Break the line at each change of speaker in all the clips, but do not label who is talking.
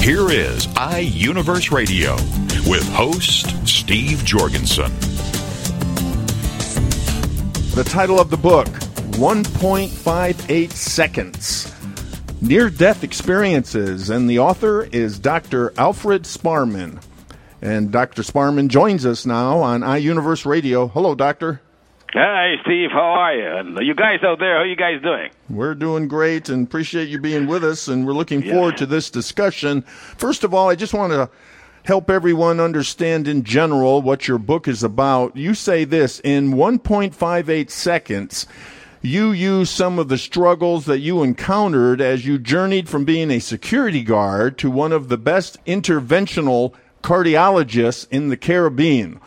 Here is iUniverse Radio with host Steve Jorgensen.
The title of the book 1.58 Seconds Near Death Experiences, and the author is Dr. Alfred Sparman. And Dr. Sparman joins us now on iUniverse Radio. Hello, Doctor.
Hi, Steve. How are you? And you guys out there, how are you guys doing?
We're doing great and appreciate you being with us, and we're looking forward to this discussion. First of all, I just want to help everyone understand in general what your book is about. You say this in 1.58 seconds. You use some of the struggles that you encountered as you journeyed from being a security guard to one of the best interventional cardiologists in the Caribbean.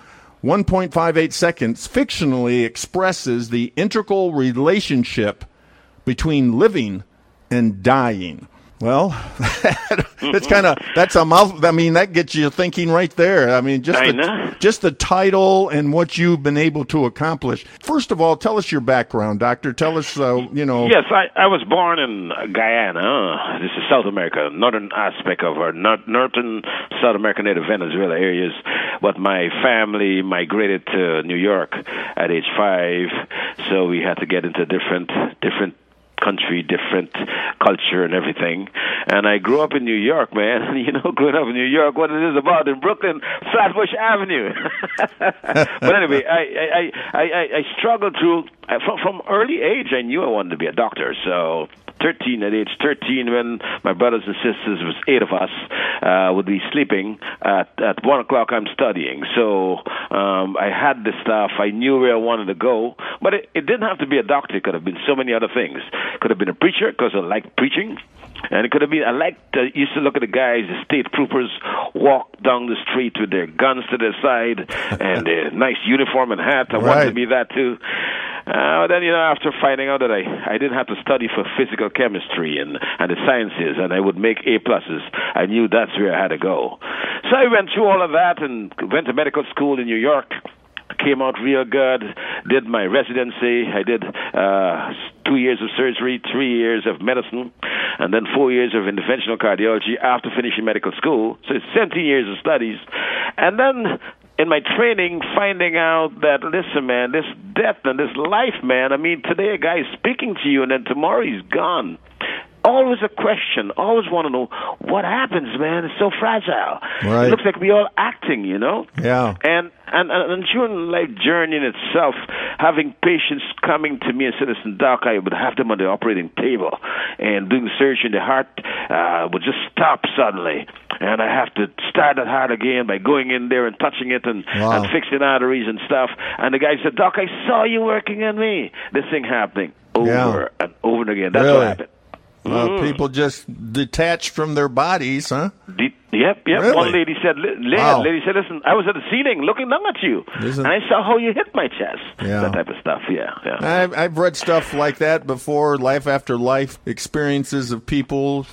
1.58 seconds fictionally expresses the integral relationship between living and dying. Well, it's kind of that's a mouth. I mean, that gets you thinking right there. I mean, just
I
the, just the title and what you've been able to accomplish. First of all, tell us your background, doctor. Tell us, uh, you know.
Yes, I, I was born in Guyana. This is South America, northern aspect of our nor- northern South America, native Venezuela areas. But my family migrated to New York at age five, so we had to get into different different country, different culture, and everything. And I grew up in New York, man. You know, growing up in New York, what it is about in Brooklyn, Flatbush Avenue. but anyway, I I I I, I struggled through from from early age. I knew I wanted to be a doctor, so 13 at age 13 when my brothers and sisters was eight of us uh, would be sleeping at at one o'clock i'm studying. So um i had the stuff. I knew where i wanted to go but it, it didn't have to be a doctor. It could have been so many other things. Could have been a preacher because i liked preaching and it could have been, I liked, uh, used to look at the guys, the state troopers walk down the street with their guns to their side and their nice uniform and hat. I wanted to be that too. Uh, then, you know, after finding out that I, I didn't have to study for physical chemistry and, and the sciences and I would make A pluses, I knew that's where I had to go. So I went through all of that and went to medical school in New York came out real good. Did my residency. I did uh, two years of surgery, three years of medicine, and then four years of interventional cardiology after finishing medical school. So it's 17 years of studies, and then. In my training, finding out that listen, man, this death and this life, man. I mean, today a guy is speaking to you, and then tomorrow he's gone always a question. Always want to know what happens, man. It's so fragile.
Right.
It looks like we all acting, you know.
Yeah.
And and and, and during life journey in itself, having patients coming to me and say, "Listen, doc, I would have them on the operating table, and doing surgery, the heart uh, would just stop suddenly, and I have to start that heart again by going in there and touching it and
Wow.
and fixing arteries and stuff." And the guy said, "Doc, I saw you working on me. This thing happening over
Yeah.
and over and again. That's
Really?
what happened."
Uh,
Mm.
people just detached from their bodies, huh?
The- Yep, yep.
Really?
One lady said, li-
Wow.
lady said, listen, I was at the ceiling looking down at you,
Isn't-
and I saw how you hit my chest.
Yeah.
That type of stuff. Yeah, yeah.
I've, I've read stuff like that before, life after life experiences of people.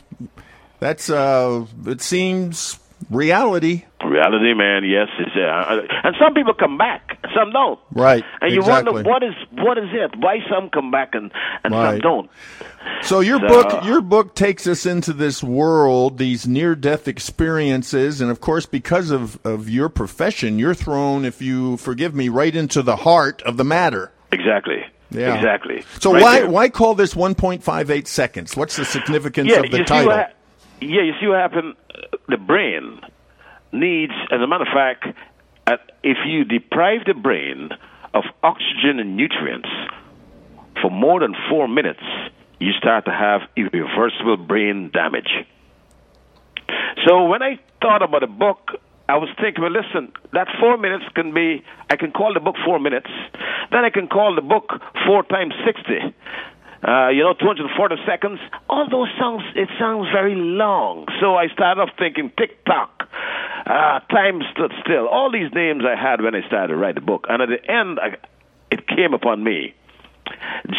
That's, uh, it seems reality.
Reality, man. Yes, it's, uh, and some people come back, some don't.
Right,
And you
exactly.
wonder what is what is it? Why some come back and and
Right.
some don't?
So your
So-
book, your book takes us into this world, these near-death experiences, and of course, because of, of your profession, you're thrown, if you forgive me, right into the heart of the matter.
Exactly.
Yeah.
Exactly.
So
Right
why
there.
why call this 1.58 seconds? What's the significance
yeah,
of the title?
Yeah, you see what happened? The brain needs, as a matter of fact, uh, if you deprive the brain of oxygen and nutrients for more than four minutes, you start to have irreversible brain damage. So when I thought about a book, I was thinking, well, listen, that four minutes can be, I can call the book four minutes. Then I can call the book four times 60. Uh, you know, 240 seconds. All those songs, it sounds very long. So I started off thinking tick tock, uh, time stood still. All these names I had when I started to write the book, and at the end, I, it came upon me.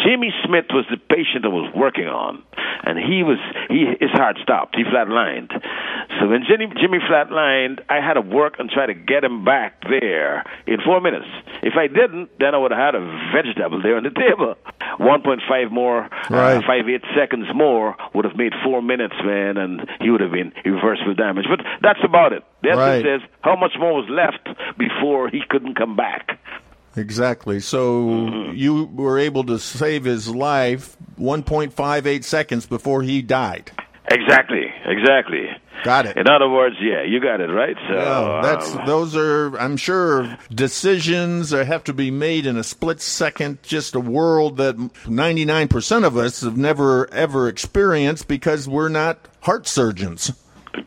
Jimmy Smith was the patient I was working on, and he was he his heart stopped. He flatlined. So when Jimmy Jimmy flatlined, I had to work and try to get him back there in four minutes. If I didn't, then I would have had a vegetable there on the table. 1.5 more, uh,
Right.
uh, five eight seconds more would have made four minutes, man, and he would have been irreversible damage. But that's about it. The
Right.
is how much more was left before he couldn't come back.
Exactly. So
Mm-hmm.
you were able to save his life 1.58 seconds before he died.
Exactly, exactly.
Got it.
In other words, yeah, you got it right. So
Yeah, that's
um,
those are I'm sure decisions that have to be made in a split second. Just a world that 99% of us have never ever experienced because we're not heart surgeons.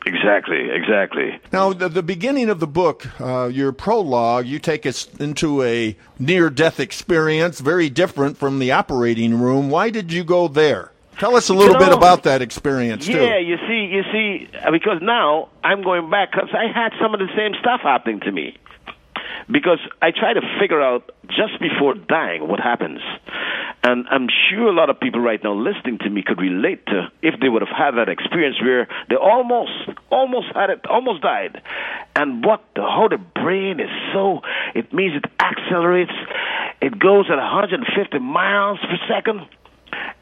Exactly, exactly.
Now, the, the beginning of the book, uh, your prologue, you take us into a near-death experience, very different from the operating room. Why did you go there? Tell us a little
You
bit about that experience
Yeah,
too.
Yeah, you see, you see, because now I'm going back because I had some of the same stuff happening to me. Because I try to figure out just before dying what happens. And I'm sure a lot of people right now listening to me could relate to if they would have had that experience where they almost, almost had it, almost died. And what, the, how the brain is so, it means it accelerates, it goes at 150 miles per second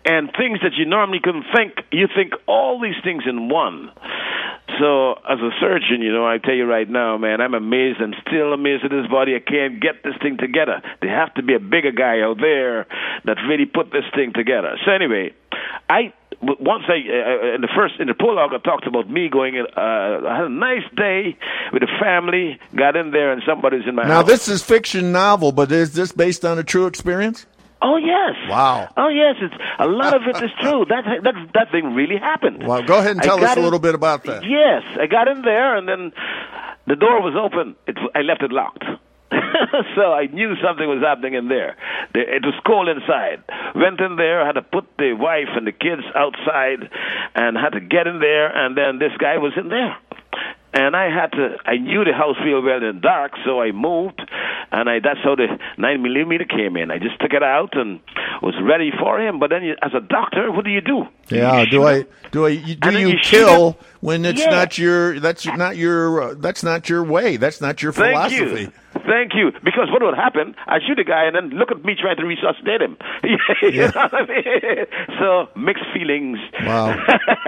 and things that you normally couldn't think, you think all these things in one. So, as a surgeon, you know, I tell you right now, man, I'm amazed. I'm still amazed at this body. I can't get this thing together. There have to be a bigger guy out there that really put this thing together. So, anyway, I once I uh, in the first in the prologue I talked about me going. In, uh, I had a nice day with the family. Got in there and somebody's in my house.
Now,
house.
this is fiction novel, but is this based on a true experience?
Oh yes.
Wow.
Oh yes. It's a lot of it is true. That that that thing really happened.
Well, go ahead and tell us a
in-
little bit about that.
Yes, I got in there and then the door was open. It, I left it locked. so I knew something was happening in there. It was cold inside. Went in there, had to put the wife and the kids outside, and had to get in there. And then this guy was in there. And I had to. I knew the house real well in the dark, so I moved, and I. That's how the nine millimeter came in. I just took it out and was ready for him. But then, you, as a doctor, what do you do?
Yeah.
You
Do I do I you- do you
you
kill when it's
Yeah.
not your that's not your uh, that's not your way. That's not your
Thank
philosophy.
Thank you. Because what would happen? I shoot a guy and then look at me trying to resuscitate him. you know what I mean? So mixed feelings.
Wow.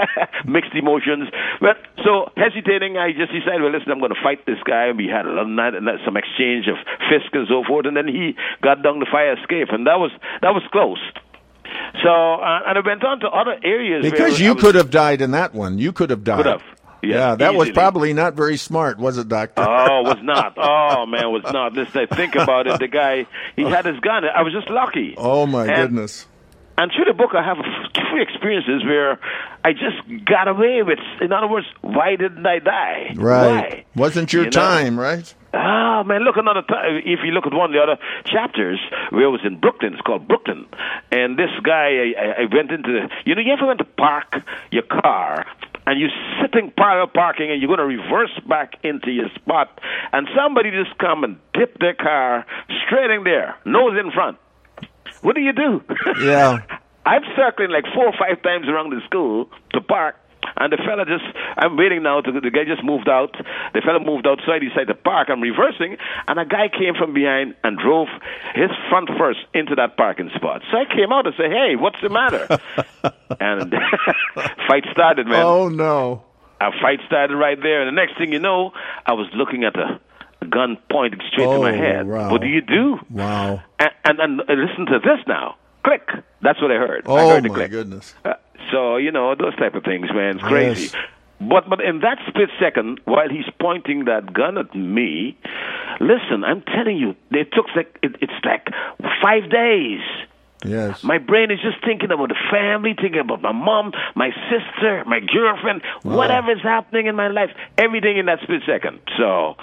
mixed emotions. But so hesitating, I just decided, well, listen, I'm going to fight this guy. We had a lot of night and some exchange of fists and so forth, and then he got down the fire escape, and that was that was close. So uh, and I went on to other areas
Because you
was-
could have died in that one. You could have died.
Could have. Yes,
yeah, that was probably not very smart, was it, Doctor?
Oh, it was not. Oh man, it was not. Listen, I think about it. The guy, he had his gun. I was just lucky.
oh my
And-
goodness.
And through the book, I have two experiences where I just got away with. In other words, why didn't I die?
Right.
Why?
Wasn't your
You know?
time, right?
Ah, man, look another time. If you look at one of the other chapters, where it was in Brooklyn, it's called Brooklyn. And this guy, I, I- I went into the. You know, you ever went to park your car and you're sitting parallel parking and you're going to reverse back into your spot, and somebody just come and dip their car straight in there, nose in front. What do you do?
Yeah.
I'm circling like four or five times around the school to park. And the fella just, I'm waiting now. To, the guy just moved out. The fella moved outside. He decided to park. I'm reversing, and a guy came from behind and drove his front first into that parking spot. So I came out and said, "Hey, what's the matter?" and fight started, man.
Oh no.
A fight started right there. And the next thing you know, I was looking at a, gun pointed straight to my
Oh,
head.
wow.
What do you do?
Wow.
And, and, and listen to this now. Click. That's what I heard. I
Oh
heard the
my
click.
goodness.
Uh, so you know those type of things, man. It's crazy.
Yes.
But but in that split second, while he's pointing that gun at me, listen, I'm telling you, it took like it, it's like five days.
Yes.
My brain is just thinking about the family, thinking about my mom, my sister, my girlfriend, whatever is happening in my life, everything in that split second. So,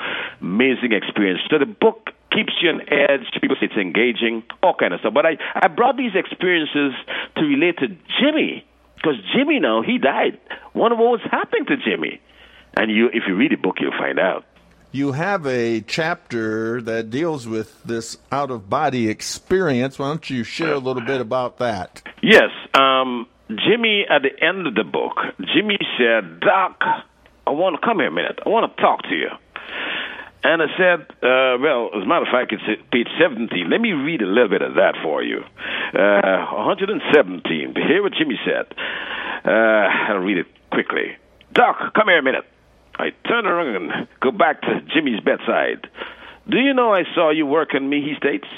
amazing experience. So the book keeps you on edge. People say it's engaging, all kind of stuff. But I, I brought these experiences to relate to Jimmy because Jimmy now he died. Wonder what was happening to Jimmy. And you, if you read the book, you'll find out.
You have a chapter that deals with this out of body experience. Why don't you share a little bit about that?
Yes. Um, Jimmy, at the end of the book, Jimmy said, Doc, I want to come here a minute. I want to talk to you. And I said, uh, well, as a matter of fact, it's page 17. Let me read a little bit of that for you. Uh, 117. Hear what Jimmy said. Uh, I'll read it quickly. Doc, come here a minute. I turn around and go back to Jimmy's bedside. Do you know I saw you work on me, he states.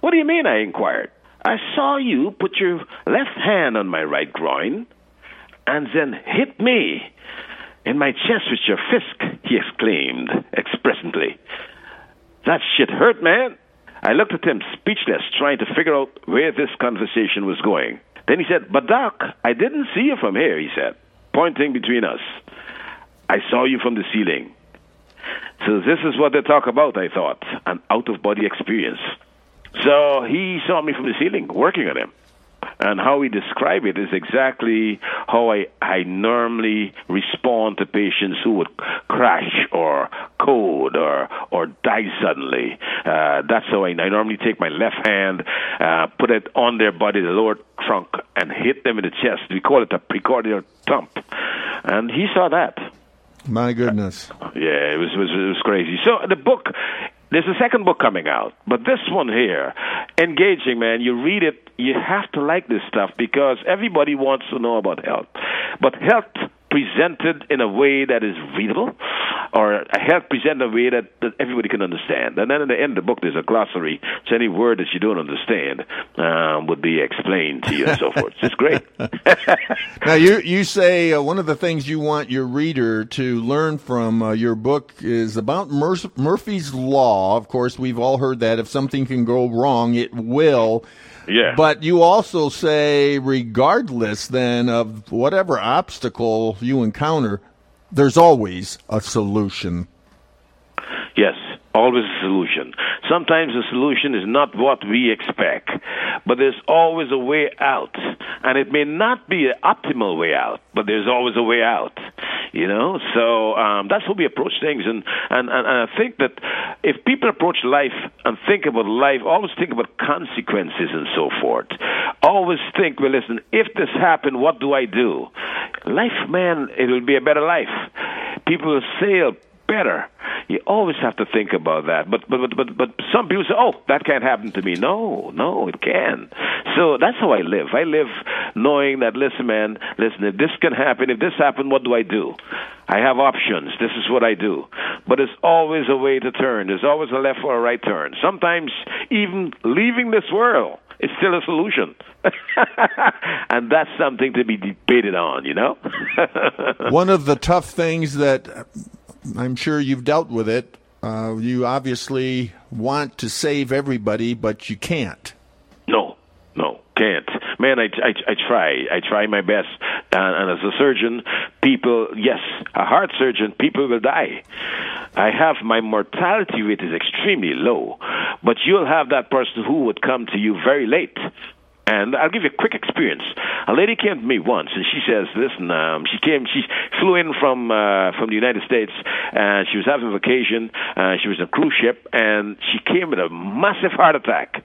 What do you mean? I inquired. I saw you put your left hand on my right groin and then hit me in my chest with your fist, he exclaimed expressively. That shit hurt, man. I looked at him speechless, trying to figure out where this conversation was going. Then he said, But Doc, I didn't see you from here, he said, pointing between us. I saw you from the ceiling. So this is what they talk about, I thought, an out of body experience. So he saw me from the ceiling, working on him. And how we describe it is exactly how I, I normally respond to patients who would crash or code or or die suddenly. Uh, that's how I, I normally take my left hand, uh, put it on their body, the lower trunk, and hit them in the chest. We call it a precordial thump. And he saw that.
My goodness.
Yeah, it was, it was it was crazy. So the book there's a second book coming out, but this one here, engaging, man. You read it, you have to like this stuff because everybody wants to know about health. But health presented in a way that is readable, or a health presented in a way that, that everybody can understand. And then at the end of the book, there's a glossary. So any word that you don't understand um, would be explained to you and so forth. It's great.
now, you, you say uh, one of the things you want your reader to learn from uh, your book is about Mur- Murphy's Law. Of course, we've all heard that if something can go wrong, it will.
Yeah.
But you also say, regardless then of whatever obstacle you encounter, there's always a solution.
Always a solution. Sometimes the solution is not what we expect, but there's always a way out. And it may not be an optimal way out, but there's always a way out. You know, so um, that's how we approach things, and, and and I think that if people approach life and think about life, always think about consequences and so forth. Always think, well, listen, if this happened, what do I do? Life, man, it will be a better life. People will sail better. You always have to think about that. But but but but, some people say, "Oh, that can't happen to me." No, no, it can. So that's how I live. I live knowing that. Listen, man. Listen, if this can happen, if this happened, what do I do? I have options. This is what I do. But there's always a way to turn. There's always a left or a right turn. Sometimes even leaving this world is still a solution. and that's something to be debated on, you know?
One of the tough things that I'm sure you've dealt with it. Uh, you obviously want to save everybody, but you can't.
No, no, can't. Man, I, I, I try. I try my best. And, and as a surgeon, people, yes, a heart surgeon, people will die. I have my mortality rate is extremely low, but you'll have that person who would come to you very late and I'll give you a quick experience. A lady came to me once, and she says, "Listen, um, she came. She flew in from uh, from the United States, and she was having a vacation. Uh, she was on a cruise ship, and she came with a massive heart attack.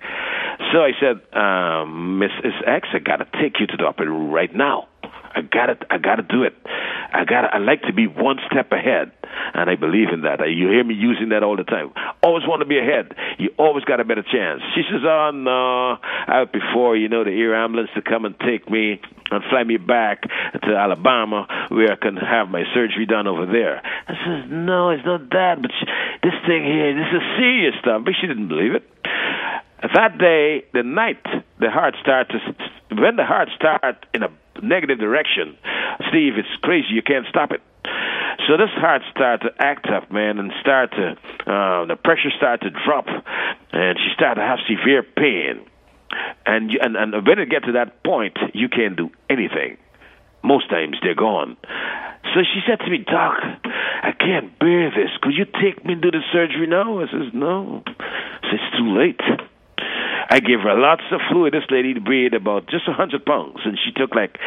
So I said, um, Mrs. X, I gotta take you to the operating room right now." I got to I got to do it. I got I like to be one step ahead, and I believe in that. You hear me using that all the time. Always want to be ahead. You always got a better chance. She says, "Oh no, out before you know the air ambulance to come and take me and fly me back to Alabama where I can have my surgery done over there." I says, "No, it's not that, but she, this thing here, this is serious stuff." But she didn't believe it. That day, the night the heart starts, to, when the heart starts in a negative direction, Steve, it's crazy. You can't stop it. So this heart started to act up, man, and start to uh, the pressure started to drop, and she started to have severe pain. And you, and and when it gets to that point, you can't do anything. Most times they're gone. So she said to me, Doc, I can't bear this. Could you take me to the surgery now? I says, No. it's too late. I gave her lots of fluid. This lady weighed about just a hundred pounds, and she took like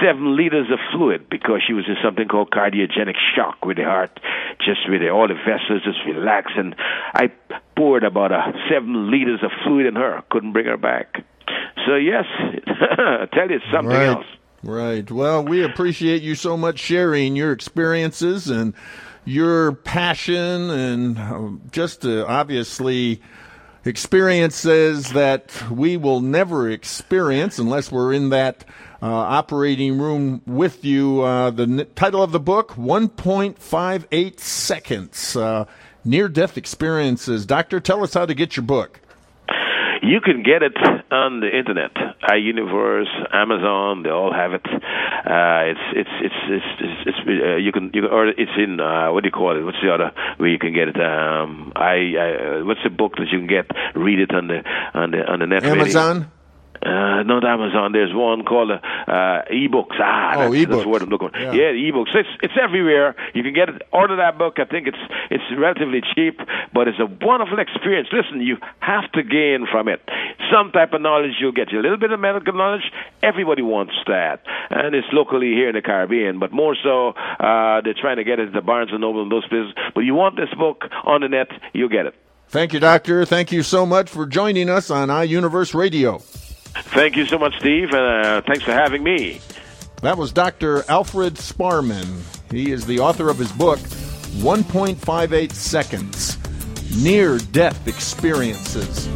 seven liters of fluid because she was in something called cardiogenic shock with the heart, just with all the vessels just relaxed. And I poured about a seven liters of fluid in her. Couldn't bring her back. So yes, I tell you something
right.
else.
Right. Well, we appreciate you so much sharing your experiences and your passion and uh, just uh, obviously experiences that we will never experience unless we're in that uh, operating room with you. Uh, the n- title of the book 1.58 Seconds uh, Near Death Experiences. Doctor, tell us how to get your book.
You can get it on the internet, iUniverse, Amazon. They all have it. Uh, it's it's it's it's, it's, it's uh, you can you can or it's in uh, what do you call it? What's the other where you can get it? Um, I, I what's the book that you can get? Read it on the on the on the net.
Amazon.
Uh, not Amazon. There's one called uh, uh, ebooks. Ah,
oh,
that's,
ebooks.
that's what I'm looking for.
Yeah,
yeah ebooks. It's it's everywhere. You can get it. Order that book. I think it's it's relatively cheap, but it's a wonderful experience. Listen, you have to gain from it. Some type of knowledge you'll get. A little bit of medical knowledge. Everybody wants that, and it's locally here in the Caribbean, but more so uh, they're trying to get it to Barnes and Noble and those places. But you want this book on the net, you'll get it.
Thank you, Doctor. Thank you so much for joining us on iUniverse Radio.
Thank you so much, Steve, and uh, thanks for having me.
That was Dr. Alfred Sparman. He is the author of his book, 1.58 Seconds Near Death Experiences.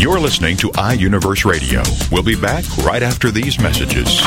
You're listening to iUniverse Radio. We'll be back right after these messages.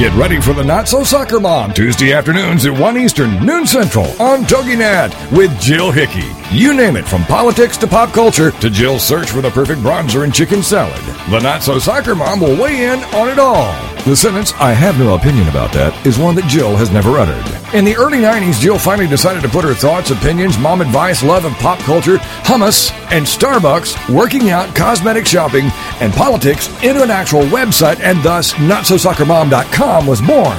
Get ready for the Not So Soccer Mom Tuesday afternoons at 1 Eastern, noon Central on TogiNet with Jill Hickey. You name it, from politics to pop culture to Jill's search for the perfect bronzer and chicken salad. The Not So Soccer Mom will weigh in on it all. The sentence, I have no opinion about that, is one that Jill has never uttered. In the early 90s, Jill finally decided to put her thoughts, opinions, mom advice, love of pop culture, hummus, and Starbucks, working out, cosmetic shopping, and politics into an actual website, and thus NotSoSoccerMom.com was born.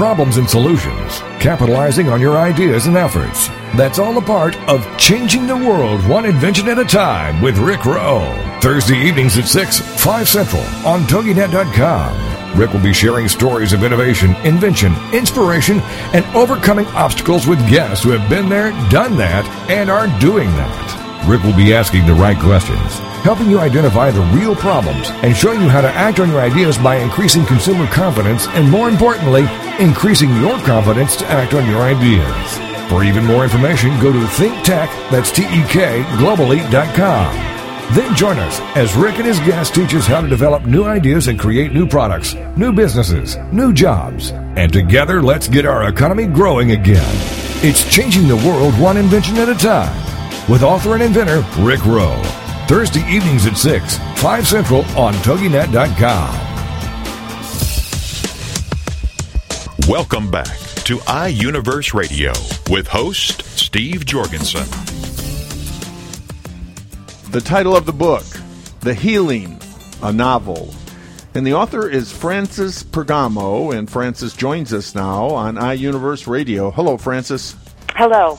problems and solutions, capitalizing on your ideas and efforts. That's all a part of Changing the World One Invention at a Time with Rick Rowe. Thursday evenings at 6, 5 Central on TogiNet.com. Rick will be sharing stories of innovation, invention, inspiration, and overcoming obstacles with guests who have been there, done that, and are doing that. Rick will be asking the right questions, helping you identify the real problems, and showing you how to act on your ideas by increasing consumer confidence and, more importantly, increasing your confidence to act on your ideas. For even more information, go to ThinkTek, that's T-E-K, globally.com. Then join us as Rick and his guests teach us how to develop new ideas and create new products, new businesses, new jobs. And together, let's get our economy growing again. It's changing the world one invention at a time with author and inventor Rick Rowe. Thursday evenings at 6, 5 Central on TogiNet.com.
Welcome back to iUniverse Radio with host Steve Jorgensen.
The title of the book, The Healing, a novel. And the author is Frances Pergamo, and Frances joins us now on iUniverse Radio. Hello, Frances.
Hello.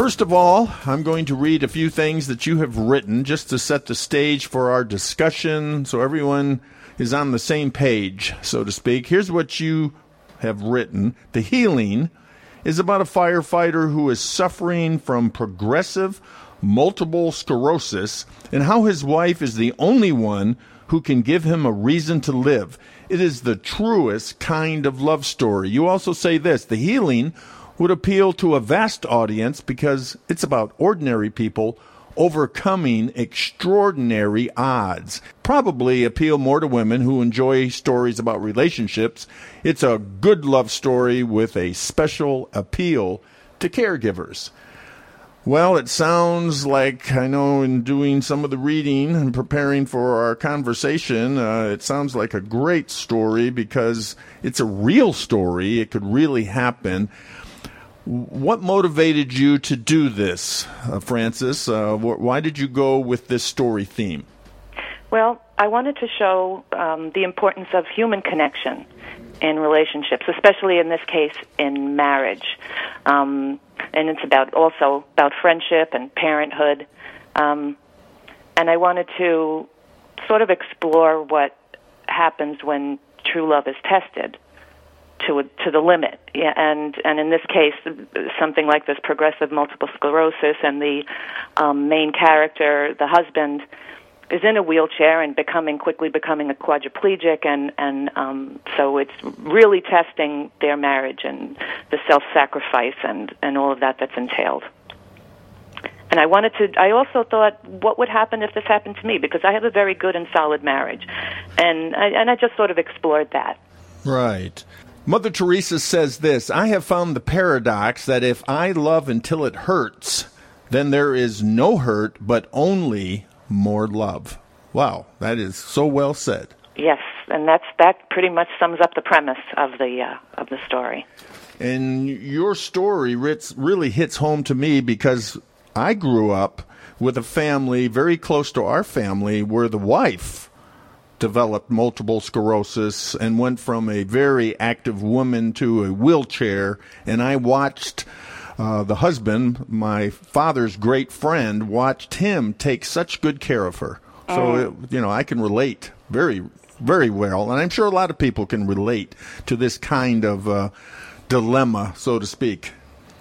First of all, I'm going to read a few things that you have written just to set the stage for our discussion so everyone is on the same page, so to speak. Here's what you have written The Healing is about a firefighter who is suffering from progressive multiple sclerosis and how his wife is the only one who can give him a reason to live. It is the truest kind of love story. You also say this The Healing would appeal to a vast audience because it's about ordinary people overcoming extraordinary odds. Probably appeal more to women who enjoy stories about relationships. It's a good love story with a special appeal to caregivers. Well, it sounds like I know in doing some of the reading and preparing for our conversation, uh, it sounds like a great story because it's a real story. It could really happen. What motivated you to do this, uh, Frances? Uh, wh- why did you go with this story theme?
Well, I wanted to show um, the importance of human connection in relationships, especially in this case in marriage. Um, and it's about also about friendship and parenthood. Um, and I wanted to sort of explore what happens when true love is tested to to the limit. And and in this case, something like this progressive multiple sclerosis, and the um, main character, the husband, is in a wheelchair and becoming quickly becoming a quadriplegic and and um so it's really testing their marriage and the self-sacrifice and and all of that that's entailed. And I wanted to I also thought what would happen if this happened to me? Because I have a very good and solid marriage. And I, and I just sort of explored that.
Right Mother Teresa says this I have found the paradox that if I love until it hurts then there is no hurt but only more love. Wow, that is so well said.
Yes, and that's that pretty much sums up the premise of the uh, of the story.
And your story, Ritz, really hits home to me because I grew up with a family very close to our family where the wife developed multiple sclerosis and went from a very active woman to a wheelchair, and I watched uh, the husband, my father's great friend, watched him take such good care of her. So, oh. it, you know, I can relate very, very well. And I'm sure a lot of people can relate to this kind of uh, dilemma, so to speak.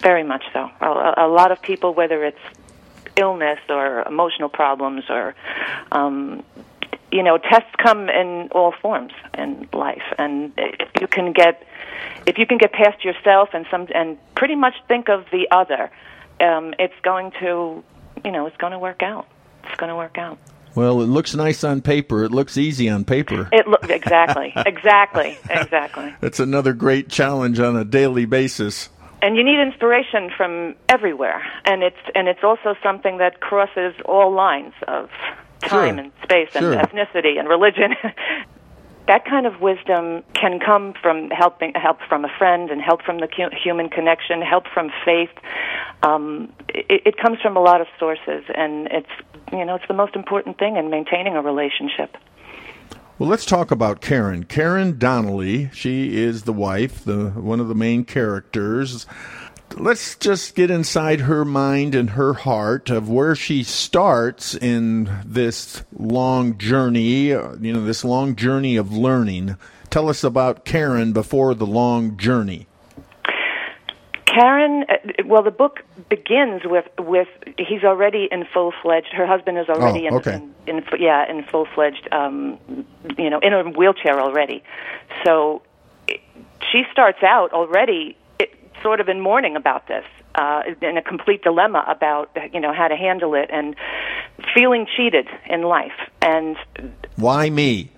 Very much so. A, a, lot of people, whether it's illness or emotional problems or um, you know, tests come in all forms in life, and if you can get if you can get past yourself and some and pretty much think of the other, um, it's going to, you know, it's going to work out. It's going to work out.
Well, it looks nice on paper. It looks easy on paper.
It looks exactly, exactly, exactly.
It's another great challenge on a daily basis.
And you need inspiration from everywhere, and it's and it's also something that crosses all lines of time
sure.
and space and
sure.
ethnicity and religion. that kind of wisdom can come from helping help from a friend and help from the human connection, help from faith. Um, it, it comes from a lot of sources, and it's you know it's the most important thing in maintaining a relationship.
Well, let's talk about Karen. Karen Donnelly. She is the wife, the one of the main characters let's just get inside her mind and her heart of where she starts in this long journey, uh, you know, this long journey of learning. Tell us about Karen before the long journey.
Karen, uh, well, the book begins with with he's already in full fledged. Her husband is already
oh, okay.
in, in, in yeah in full fledged, um, you know, in a wheelchair already. So she starts out already sort of in mourning about this, uh, in a complete dilemma about you know how to handle it and feeling cheated in life. And
why me?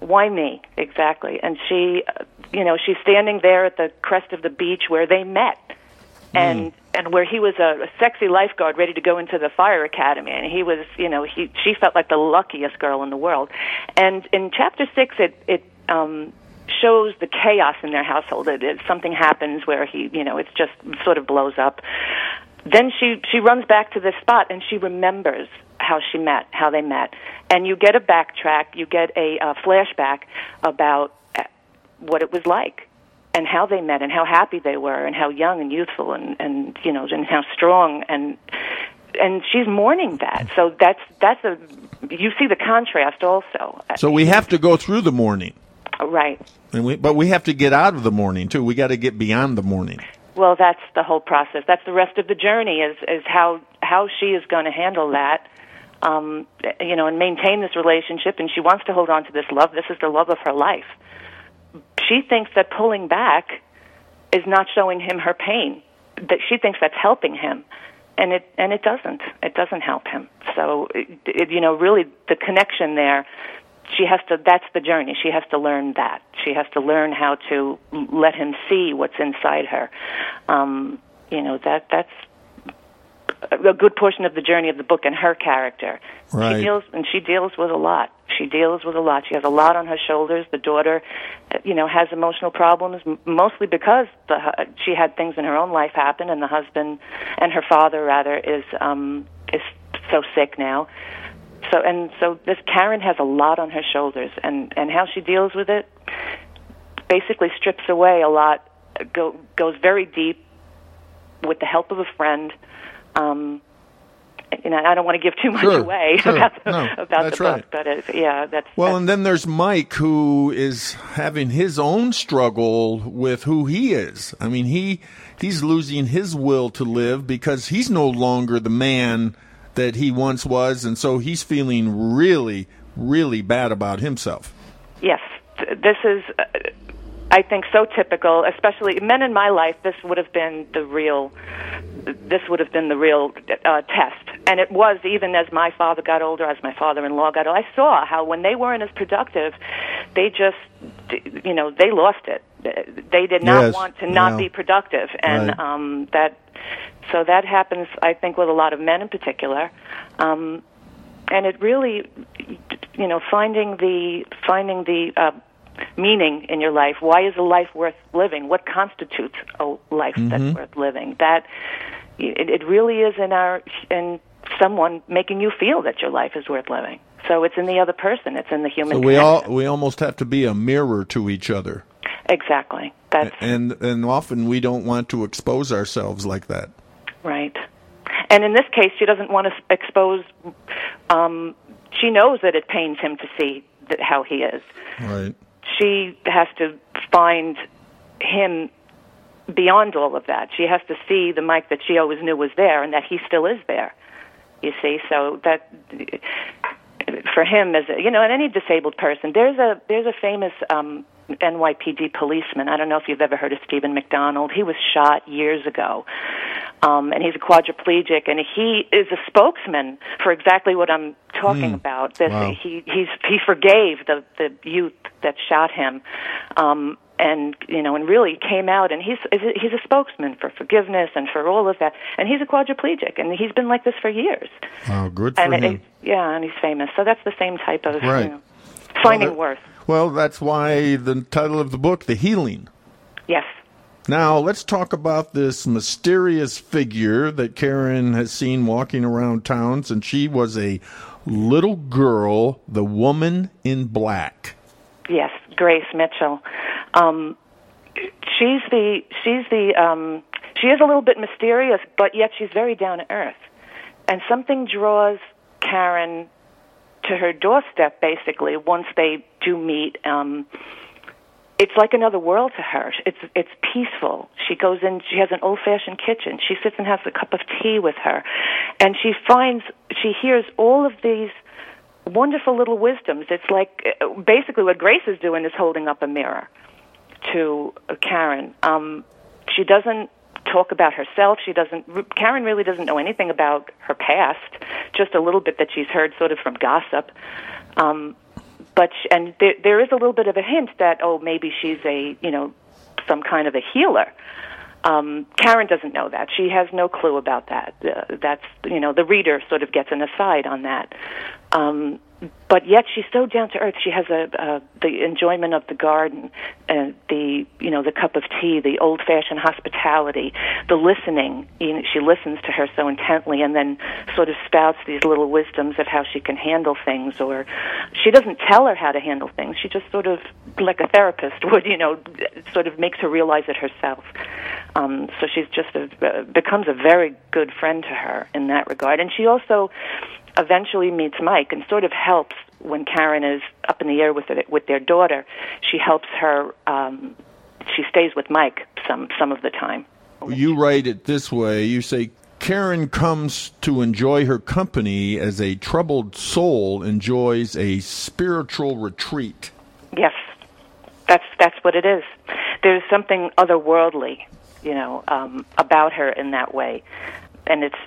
Why me exactly? And she, uh, you know, she's standing there at the crest of the beach where they met, and. Mm. And where he was a, a sexy lifeguard ready to go into the fire academy, and he was, you know, he she felt like the luckiest girl in the world. And in chapter six, it it um, shows the chaos in their household. It, it, something happens where he, you know, it just sort of blows up. Then she she runs back to this spot and she remembers how she met, how they met, and you get a backtrack, you get a, a flashback about uh, what it was like and how they met and how happy they were and how young and youthful and and you know and how strong and and she's mourning that. So that's that's a you see the contrast also.
So we have to go through the mourning.
Right.
And we, but we have to get out of the mourning too. We got to get beyond the mourning.
Well, that's the whole process. That's the rest of the journey. Is is how how she is going to handle that. Um, you know, and maintain this relationship. And she wants to hold on to this love. This is the love of her life. She thinks that pulling back is not showing him her pain. That she thinks that's helping him. and it and it doesn't. It doesn't help him. So, it, it, you know, really, the connection there. She has to. That's the journey. She has to learn that. She has to learn how to let him see what's inside her. Um, you know that that's a good portion of the journey of the book and her character.
Right.
She deals and she deals with a lot. She deals with a lot. She has a lot on her shoulders. The daughter, uh, you know, has emotional problems mostly because the she had things in her own life happen, and the husband and her father rather is um, is so sick now. So and so this Karen has a lot on her shoulders, and and how she deals with it basically strips away a lot. Go, goes very deep with the help of a friend. Um, you know, I don't want to give too much
Sure,
away
sure.
about the,
No,
about
that's
the book,
right.
but it, yeah, that's
Well,
that's,
and then there's Mike, who is having his own struggle with who he is. I mean, he he's losing his will to live because he's no longer the man that he once was, and so he's feeling really, really bad about himself.
yes. This is, uh, I think, so typical. Especially men in my life, this would have been the real. This would have been the real uh, test, and it was even as my father got older, as my father-in-law got older. I saw how when they weren't as productive, they just, you know, they lost it. They did not
Yes,
want to not
yeah.
be productive, and
Right.
um, that. So that happens, I think, with a lot of men in particular. Um, and it really you know finding the finding the uh, meaning in your life. Why is a life worth living? What constitutes a life that's worth living? That it, it really is in our in someone making you feel that your life is worth living. So it's in the other person. It's in the human
So we all we almost have to be a mirror to each other,
exactly. That's
and and often we don't want to expose ourselves like that.
Right. And in this case, she doesn't want to expose. Um, she knows that it pains him to see that how he is.
Right.
She has to find him beyond all of that. She has to see the Mike that she always knew was there, and that he still is there. You see, so that for him as a, you know, and any disabled person, there's a there's a famous um, NYPD policeman. I don't know if you've ever heard of Steven McDonald. He was shot years ago, um, and he's a quadriplegic, and he is a spokesman for exactly what I'm talking about. This
Wow.
he he's he forgave the the youth that shot him. Um, and you know, and really came out, and he's he's a spokesman for forgiveness and for all of that. And he's a quadriplegic, and he's been like this for years.
Wow, good for
And it,
him.
yeah, and he's famous. So that's the same type of
Right.
you know, finding
Well, that-
worth.
Well, that's why the title of the book, The Healing.
Yes.
Now, let's talk about this mysterious figure that Karen has seen walking around towns, and she was a little girl, the woman in black.
Yes, Grace Mitchell. Um, she's the she's the um, she is a little bit mysterious, but yet she's very down to earth. And something draws Karen to her doorstep. Basically, once they do meet, um, it's like another world to her. It's it's peaceful. She goes in. She has an old fashioned kitchen. She sits and has a cup of tea with her, and she finds she hears all of these wonderful little wisdoms. It's like uh, basically what Grace is doing is holding up a mirror to Karen. Um, she doesn't talk about herself. She doesn't. Karen really doesn't know anything about her past. Just a little bit that she's heard, sort of from gossip. Um, but sh and there, there is a little bit of a hint that oh maybe she's a you know some kind of a healer. Um, Karen doesn't know that. She has no clue about that. Uh, that's you know the reader sort of gets an aside on that. Um, but yet she's so down to earth. She has a uh, the enjoyment of the garden, and the you know the cup of tea, the old fashioned hospitality, the listening. You know, she listens to her so intently, and then sort of spouts these little wisdoms of how she can handle things. Or she doesn't tell her how to handle things. She just sort of like a therapist would, you know, sort of makes her realize it herself. Um, so she's just a, uh, becomes a very good friend to her in that regard, and she also eventually meets Mike and sort of helps when Karen is up in the air with it, with their daughter. She helps her. Um, she stays with Mike some some of the time.
You write it this way you say, Karen comes to enjoy her company as a troubled soul enjoys a spiritual retreat.
Yes, that's that's what it is. There's something otherworldly, you know, um, about her in that way, and it's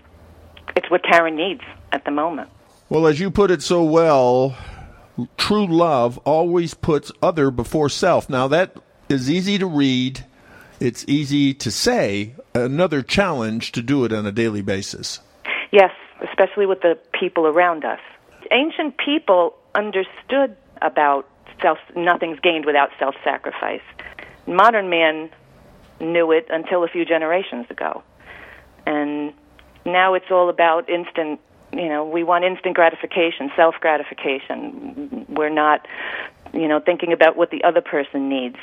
it's what Karen needs at the moment.
Well, as you put it so well, true love always puts other before self. Now, that is easy to read, it's easy to say, another challenge to do it on a daily basis.
Yes, especially with the people around us. Ancient people understood about self nothing's gained without self-sacrifice. Modern man knew it until a few generations ago. And now it's all about instant you know we want instant gratification self gratification we're not you know thinking about what the other person needs.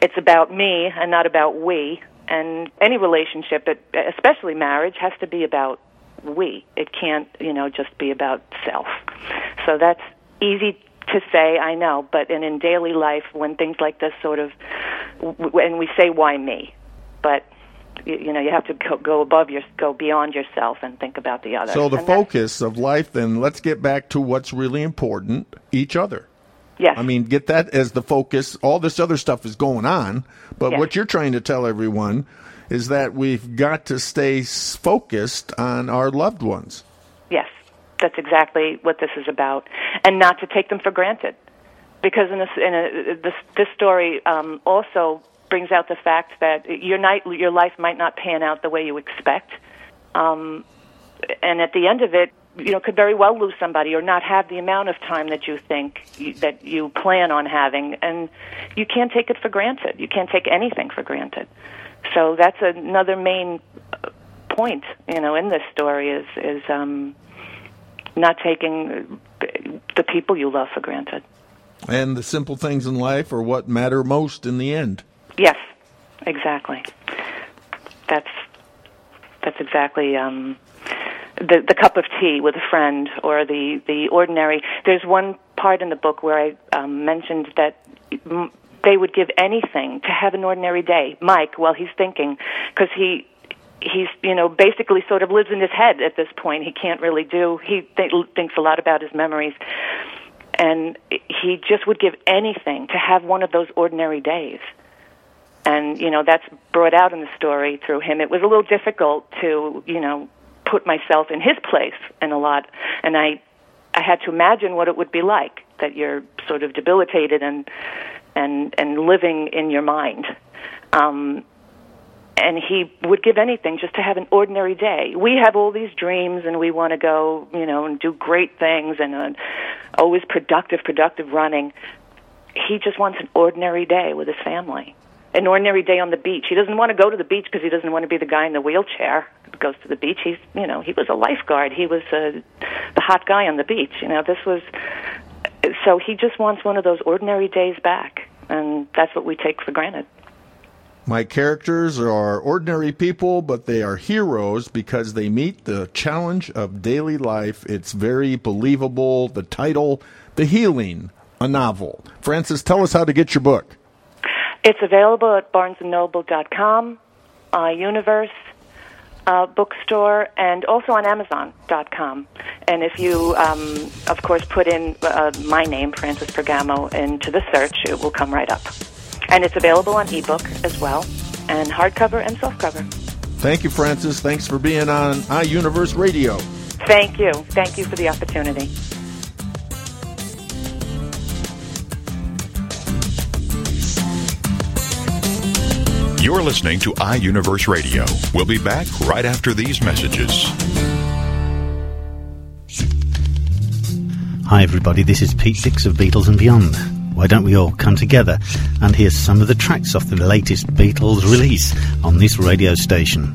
It's about me and not about we. And any relationship especially marriage has to be about we. It can't you know just be about self. So that's easy to say i know but in in daily life when things like this sort of when we say why me? But you, know you have to go, go above your go beyond yourself and think about the other.
So the
and
focus of life then let's get back to what's really important, each other.
Yes.
I mean, get that as the focus. All this other stuff is going on, but
yes.
what you're trying to tell everyone is that we've got to stay focused on our loved ones.
Yes. That's exactly what this is about and not to take them for granted. Because in this in a, this this story um, also brings out the fact that your night, your life might not pan out the way you expect, um, and at the end of it, you know, could very well lose somebody or not have the amount of time that you think you, that you plan on having, and you can't take it for granted. You can't take anything for granted. So that's another main point, you know, in this story is is um, not taking the people you love for granted.
And the simple things in life are what matter most in the end.
Yes, exactly. That's that's exactly um, the the cup of tea with a friend or the the ordinary. There's one part in the book where I um, mentioned that. they would give anything to have an ordinary day. Mike, while he's thinking, because he he's you know basically sort of lives in his head at this point. He can't really do. He th- thinks a lot about his memories, and he just would give anything to have one of those ordinary days and you know that's brought out in the story through him. It was a little difficult to you know put myself in his place in a lot, and I I had to imagine what it would be like that you're sort of debilitated and and and living in your mind. Um, and he would give anything just to have an ordinary day. We have all these dreams, and we want to go, you know, and do great things, and uh, always productive, productive running. He just wants an ordinary day with his family an ordinary day on the beach. He doesn't want to go to the beach because he doesn't want to be the guy in the wheelchair that goes to the beach. He's, you know, he was a lifeguard. He was uh, the hot guy on the beach. You know, this was so he just wants one of those ordinary days back, and that's what we take for granted.
My characters are ordinary people, but they are heroes because they meet the challenge of daily life. It's very believable. The title, The Healing, a novel. Frances, tell us how to get your book.
It's available at barnesandnoble.com, uh, Universe uh, bookstore, and also on Amazon.com. And if you, um, of course, put in uh, my name, Frances Pergamo, into the search, it will come right up. And it's available on ebook as well, and hardcover and softcover.
Thank you, Frances. Thanks for being on iUniverse Radio.
Thank you. Thank you for the opportunity.
You're listening to iUniverse Radio. We'll be back right after these messages.
Hi, everybody. This is Pete Dix of Beatles and Beyond. Why don't we all come together and hear some of the tracks off the latest Beatles release on this radio station?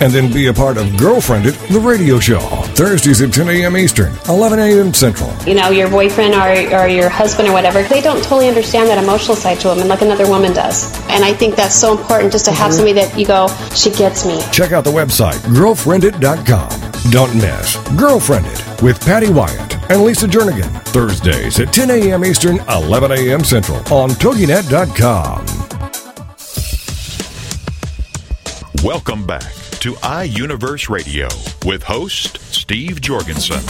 and then be a part of Girlfriended, the radio show. Thursdays at 10 a.m. Eastern, 11 a.m. Central.
You know, your boyfriend or, or your husband or whatever, they don't totally understand that emotional side to women like another woman does. And I think that's so important just to have mm-hmm. somebody that you go, she gets me.
Check out the website, girlfriended.com. Don't miss Girlfriended with Patty Wyatt and Lisa Jernigan. Thursdays at 10 a.m. Eastern, 11 a.m. Central on TogiNet.com.
Welcome back to iUniverse Radio with host Steve Jorgensen.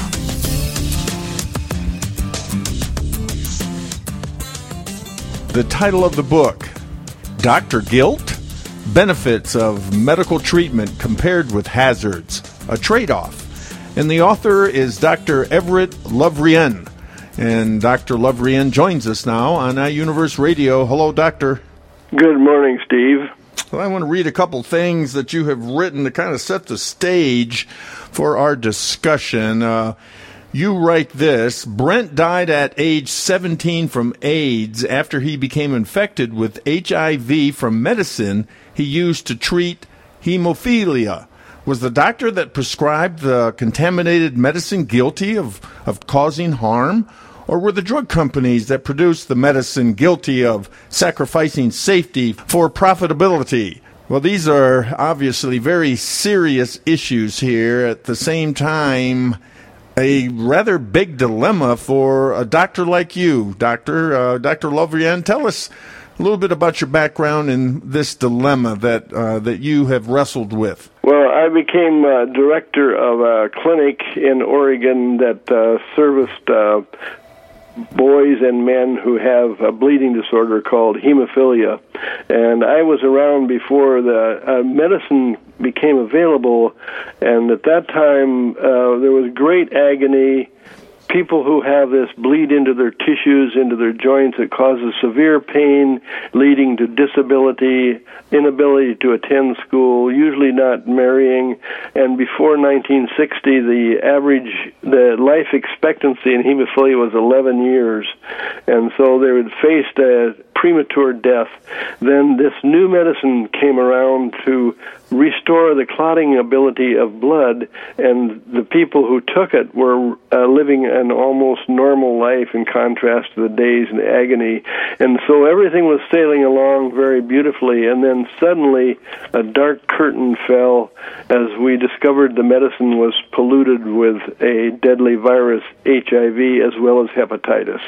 The title of the book Dr. Guilt Benefits of Medical Treatment Compared with Hazards, a trade off. And the author is Dr. Everett Lovrien. And Dr. Lovrien joins us now on iUniverse Radio. Hello, Doctor.
Good morning, Steve.
I want to read a couple things that you have written to kind of set the stage for our discussion. Uh, you write this Brent died at age 17 from AIDS after he became infected with HIV from medicine he used to treat hemophilia. Was the doctor that prescribed the contaminated medicine guilty of, of causing harm? Or were the drug companies that produced the medicine guilty of sacrificing safety for profitability? Well, these are obviously very serious issues here. At the same time, a rather big dilemma for a doctor like you, Doctor uh, Doctor Lovrien. Tell us a little bit about your background in this dilemma that uh, that you have wrestled with.
Well, I became uh, director of a clinic in Oregon that uh, serviced uh, boys and men who have a bleeding disorder called hemophilia. And I was around before the uh, medicine became available, and at that time uh, there was great agony people who have this bleed into their tissues, into their joints. It causes severe pain, leading to disability, inability to attend school, usually not marrying. And before 1960, the average, the life expectancy in hemophilia was 11 years. And so they would face a premature death. Then this new medicine came around to restore the clotting ability of blood, and the people who took it were uh, living an almost normal life in contrast to the days in agony. And so everything was sailing along very beautifully, and then suddenly a dark curtain fell as we discovered the medicine was polluted with a deadly virus, HIV, as well as hepatitis.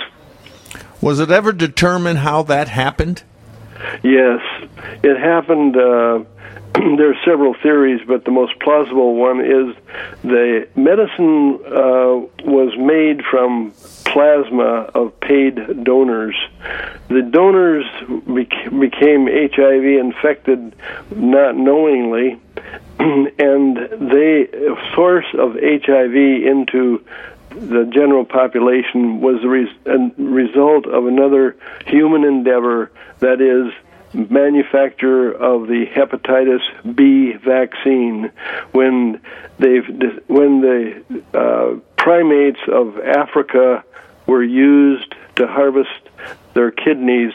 Was it ever determined how that happened?
Yes, it happened. Uh, there are several theories, but the most plausible one is the medicine uh, was made from plasma of paid donors. The donors bec- became HIV infected not knowingly, and the source of HIV into the general population was a, res- a result of another human endeavor that is manufacturer of the hepatitis B vaccine when they've when the uh, primates of Africa were used to harvest their kidneys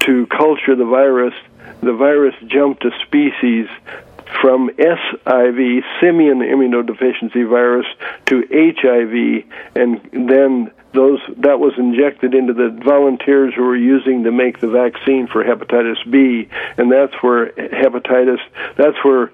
to culture the virus. The virus jumped a species from SIV, simian immunodeficiency virus, to HIV, and then those that was injected into the volunteers who were using to make the vaccine for hepatitis B, and that's where hepatitis that's where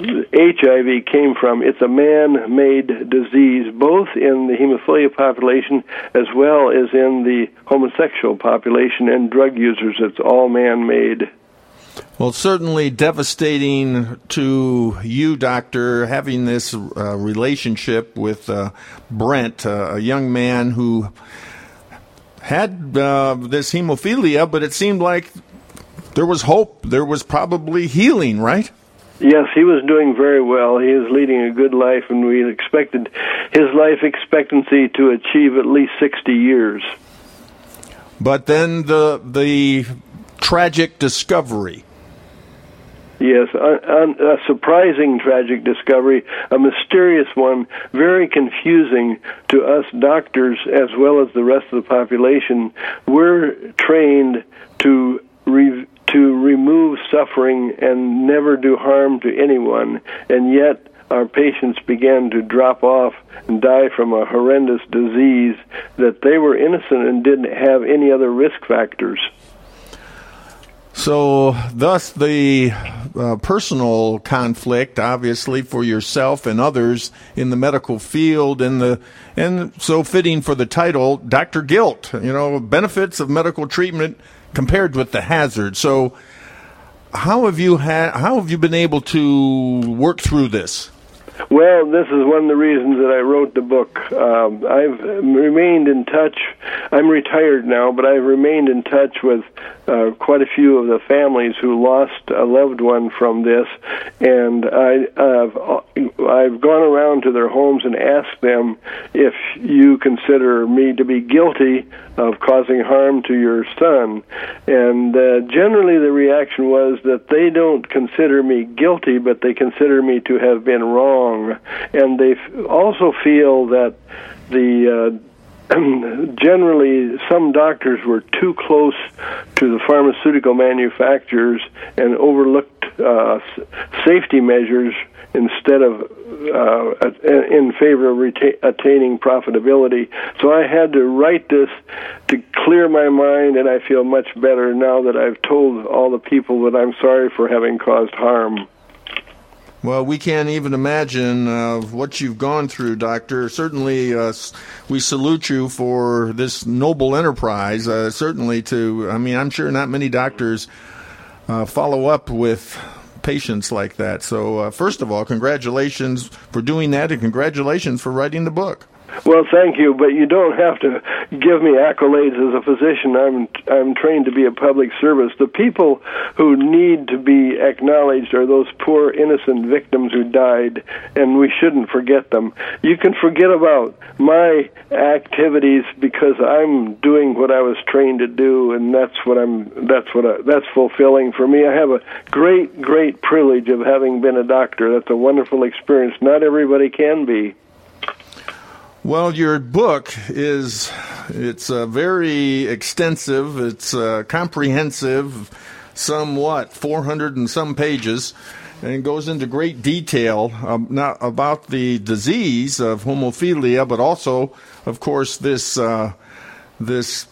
HIV came from. It's a man made disease, both in the hemophilia population as well as in the homosexual population and drug users. It's all man made.
Well, certainly devastating to you, Doctor, having this uh, relationship with uh, Brent, uh, a young man who had uh, this hemophilia, but it seemed like there was hope. There was probably healing, right?
Yes, he was doing very well. He is leading a good life, and we expected his life expectancy to achieve at least 60 years.
But then the the tragic discovery.
Yes, a, a, surprising tragic discovery, a mysterious one, very confusing to us doctors as well as the rest of the population. We're trained to re- to remove suffering and never do harm to anyone, and yet our patients began to drop off and die from a horrendous disease that they were innocent and didn't have any other risk factors.
So, thus, the uh, personal conflict, obviously, for yourself and others in the medical field, and the and so fitting for the title, Doctor Guilt. You know, benefits of medical treatment compared with the hazard. So, how have you had? How have you been able to work through this?
Well, this is one of the reasons that I wrote the book. Um, I've remained in touch. I'm retired now, but I've remained in touch with uh, quite a few of the families who lost a loved one from this, and I, uh, I've gone around to their homes and asked them if you consider me to be guilty of causing harm to your son. And uh, generally, the reaction was that they don't consider me guilty, but they consider me to have been wrong. And they f- also feel that the uh, generally some doctors were too close to the pharmaceutical manufacturers and overlooked uh, safety measures instead of uh, in favor of reta- attaining profitability. So I had to write this to clear my mind, and I feel much better now that I've told all the people that I'm sorry for having caused harm.
Well, we can't even imagine uh, what you've gone through, Doctor. Certainly, uh, we salute you for this noble enterprise. Uh, certainly, to, I mean, I'm sure not many doctors uh, follow up with patients like that. So, uh, first of all, congratulations for doing that, and congratulations for writing the book.
Well, thank you, but you don't have to give me accolades as a physician. I'm I'm trained to be a public service. The people who need to be acknowledged are those poor innocent victims who died, and we shouldn't forget them. You can forget about my activities because I'm doing what I was trained to do, and that's what I'm that's what I, that's fulfilling for me. I have a great great privilege of having been a doctor. That's a wonderful experience. Not everybody can be.
Well, your book is it's uh, very extensive. It's uh, comprehensive, somewhat 400 and some pages, and goes into great detail um, not about the disease of hemophilia, but also, of course, this uh, this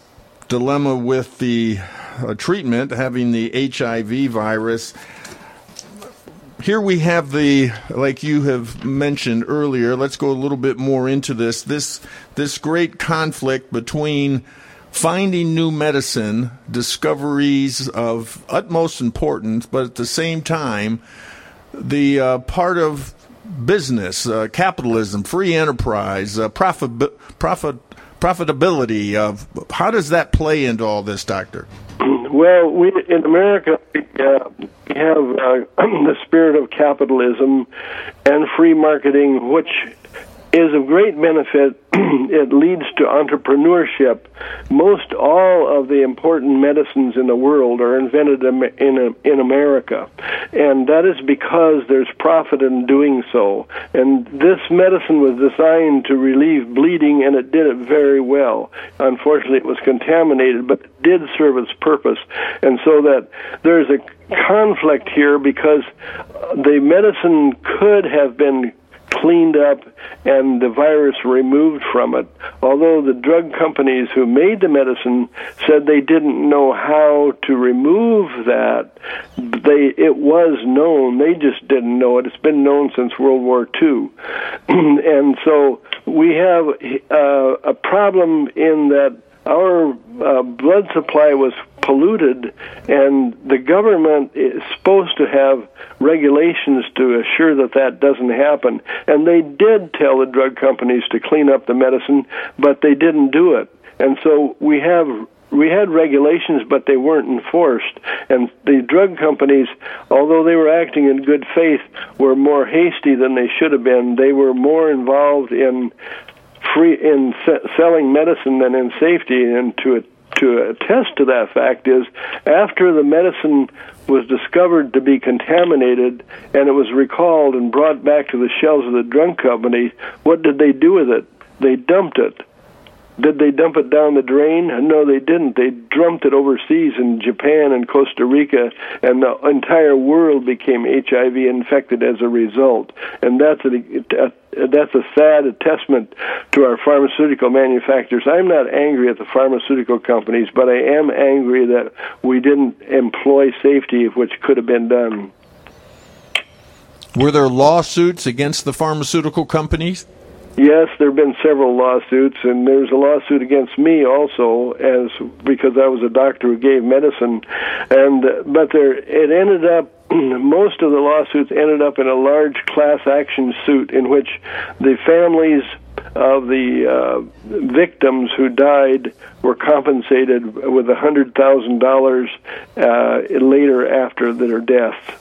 dilemma with the uh, treatment, having the HIV virus here we have the like you have mentioned earlier let's go a little bit more into this. This this great conflict between finding new medicine discoveries of utmost importance but at the same time the uh, part of business uh, capitalism free enterprise uh, profit profit profitability of how does that play into all this doctor
well, we in America we, uh, we have uh, the spirit of capitalism and free marketing, which is of great benefit. it leads to entrepreneurship. Most all of the important medicines in the world are invented in in America, and that is because there's profit in doing so. And this medicine was designed to relieve bleeding, and it did it very well. Unfortunately, it was contaminated, but it did serve its purpose. And so that there's a conflict here because the medicine could have been cleaned up and the virus removed from it. Although the drug companies who made the medicine said they didn't know how to remove that, they it was known. They just didn't know it. It's been known since World War II, and so we have uh, a problem in that our uh, blood supply was polluted, and the government is supposed to have regulations to assure that that doesn't happen. And they did tell the drug companies to clean up the medicine, but they didn't do it. And so we have we had regulations, but they weren't enforced. And the drug companies, although they were acting in good faith, were more hasty than they should have been. They were more involved in free in se- selling medicine than in safety. And to to attest to that fact is after the medicine was discovered to be contaminated and it was recalled and brought back to the shelves of the drug company, what did they do with it? They dumped it. Did they dump it down the drain? No, they didn't. They dumped it overseas in Japan and Costa Rica, and the entire world became HIV infected as a result. And that's a, that's a sad testament to our pharmaceutical manufacturers. I'm not angry at the pharmaceutical companies, but I am angry that we didn't employ safety, which could have been done.
Were there lawsuits against the pharmaceutical companies?
Yes, there have been several lawsuits, and there's a lawsuit against me also, as because I was a doctor who gave medicine, and but there it ended up. Most of the lawsuits ended up in a large class action suit in which the families of the uh, victims who died were compensated with a hundred thousand uh, dollars later after their death.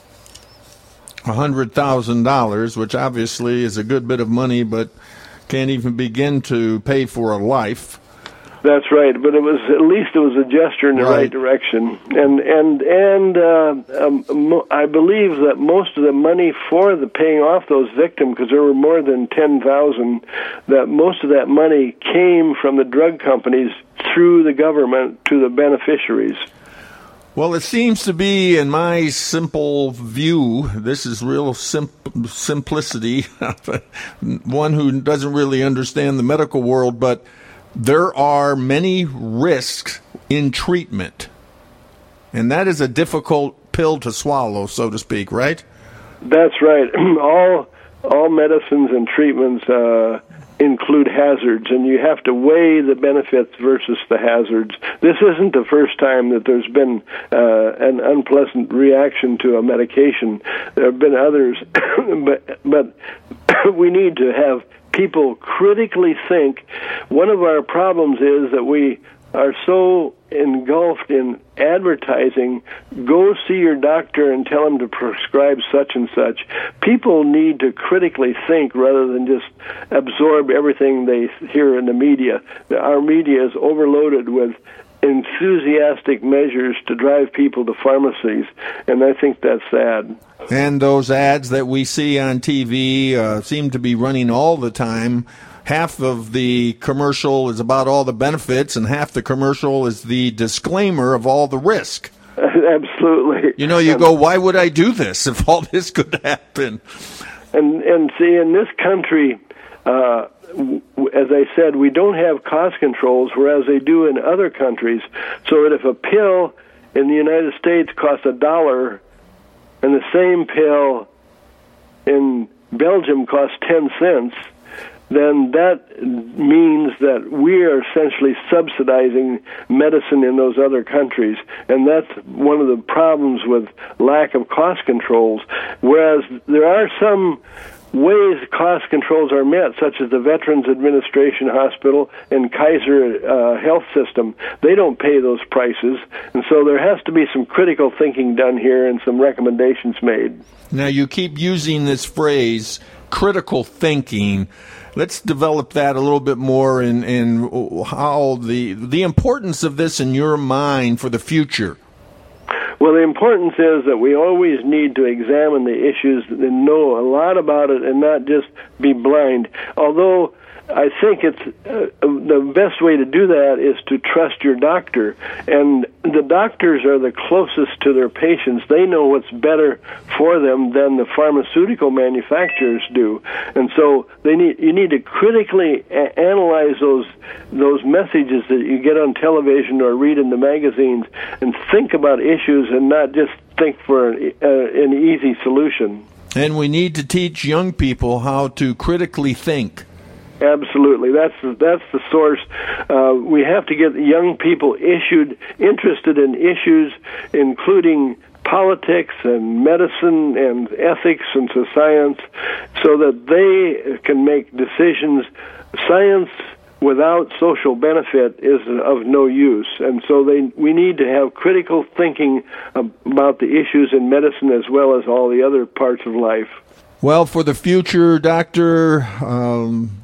A hundred thousand dollars, which obviously is a good bit of money, but can't even begin to pay for a life.
That's right, but it was at least it was a gesture in the right, right direction, and and and uh, um, I believe that most of the money for the paying off those victims, because there were more than ten thousand, that most of that money came from the drug companies through the government to the beneficiaries.
Well, it seems to be, in my simple view, this is real sim- simplicity, one who doesn't really understand the medical world, but there are many risks in treatment. And that is a difficult pill to swallow, so to speak, right?
That's right. all all medicines and treatments uh, include hazards, and you have to weigh the benefits versus the hazards. This isn't the first time that there's been uh, an unpleasant reaction to a medication. There have been others, but but we need to have people critically think. One of our problems is that we are so engulfed in advertising, go see your doctor and tell him to prescribe such and such. People need to critically think rather than just absorb everything they hear in the media. Our media is overloaded with enthusiastic measures to drive people to pharmacies, and I think that's sad.
And those ads that we see on TV uh, seem to be running all the time half of the commercial is about all the benefits, and half the commercial is the disclaimer of all the risk.
Absolutely.
You know, you go, why would I do this if all this could happen?
And and see, in this country, uh, as I said, we don't have cost controls, whereas they do in other countries. So that if a pill in the United States costs a dollar, and the same pill in Belgium costs ten cents, then that means that we are essentially subsidizing medicine in those other countries. And that's one of the problems with lack of cost controls. Whereas there are some ways cost controls are met, such as the Veterans Administration Hospital and Kaiser uh, Health System. They don't pay those prices, and so there has to be some critical thinking done here and some recommendations made.
Now, you keep using this phrase, critical thinking let's develop that a little bit more in how the the importance of this in your mind for the future.
Well, the importance is that we always need to examine the issues and know a lot about it and not just be blind. Although I think it's uh, the best way to do that is to trust your doctor. And the doctors are the closest to their patients. They know what's better for them than the pharmaceutical manufacturers do. And so they need you need to critically a- analyze those those messages that you get on television or read in the magazines and think about issues and not just think for an, uh, an easy solution.
And we need to teach young people how to critically think.
Absolutely, that's that's the source. Uh, we have to get young people issued interested in issues, including politics and medicine and ethics and science, so that they can make decisions. Science without social benefit is of no use. And so they, we need to have critical thinking about the issues in medicine as well as all the other parts of life.
Well, for the future, Doctor, um,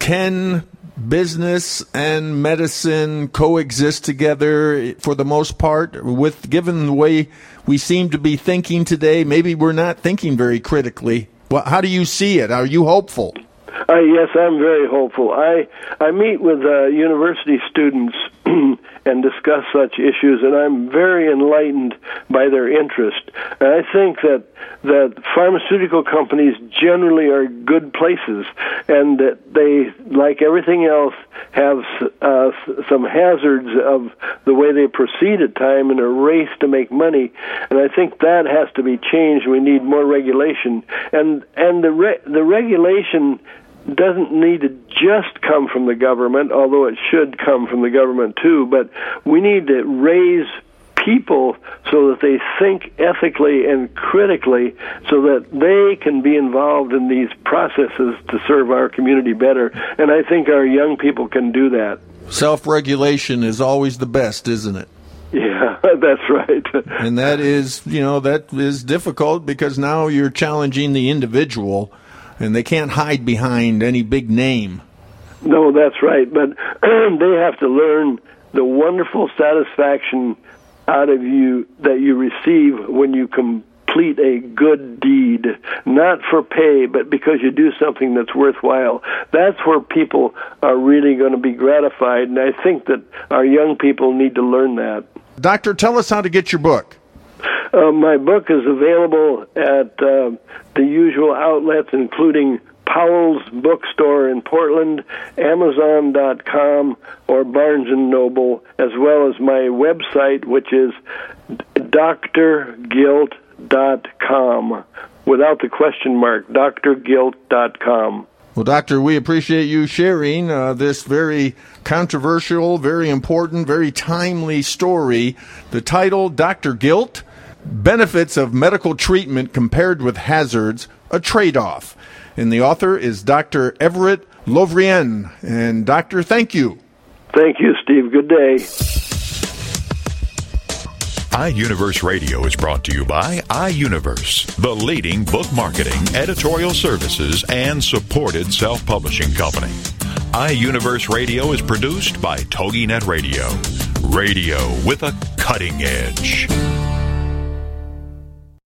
can business and medicine coexist together for the most part? With given the way we seem to be thinking today maybe we're not thinking very critically. Well, how do you see it? Are you hopeful
uh, yes, I'm very hopeful. I I meet with uh, university students and discuss such issues, and I'm very enlightened by their interest. And I think that that pharmaceutical companies generally are good places, and that they, like everything else, have uh, some hazards of the way they proceed at time in a race to make money. And I think that has to be changed. We need more regulation, and and the re- the regulation doesn't need to just come from the government, although it should come from the government too, but we need to raise people so that they think ethically and critically so that they can be involved in these processes to serve our community better. And I think our young people can do that.
Self regulation is always the best, isn't it?
Yeah, that's right.
and that is, you know, that is difficult because now you're challenging the individual and they can't hide behind any big name.
No, that's right. But they have to learn the wonderful satisfaction out of you that you receive when you complete a good deed, not for pay, but because you do something that's worthwhile. That's where people are really going to be gratified, and I think that our young people need to learn that.
Doctor, tell us how to get your book.
Uh, my book is available at uh, the usual outlets, including Powell's Bookstore in Portland, Amazon.com, or Barnes and Noble, as well as my website, which is drguilt.com, without the question mark, drguilt.com.
Well, Doctor, we appreciate you sharing uh, this very controversial, very important, very timely story. The title, Dr. Guilt Benefits of Medical Treatment Compared with Hazards, a Trade Off. And the author is Dr. Everett Lovrien. And, Doctor, thank you.
Thank you, Steve. Good day.
iUniverse Radio is brought to you by iUniverse, the leading book marketing, editorial services, and supported self publishing company. iUniverse Radio is produced by TogiNet Radio. Radio with a cutting edge.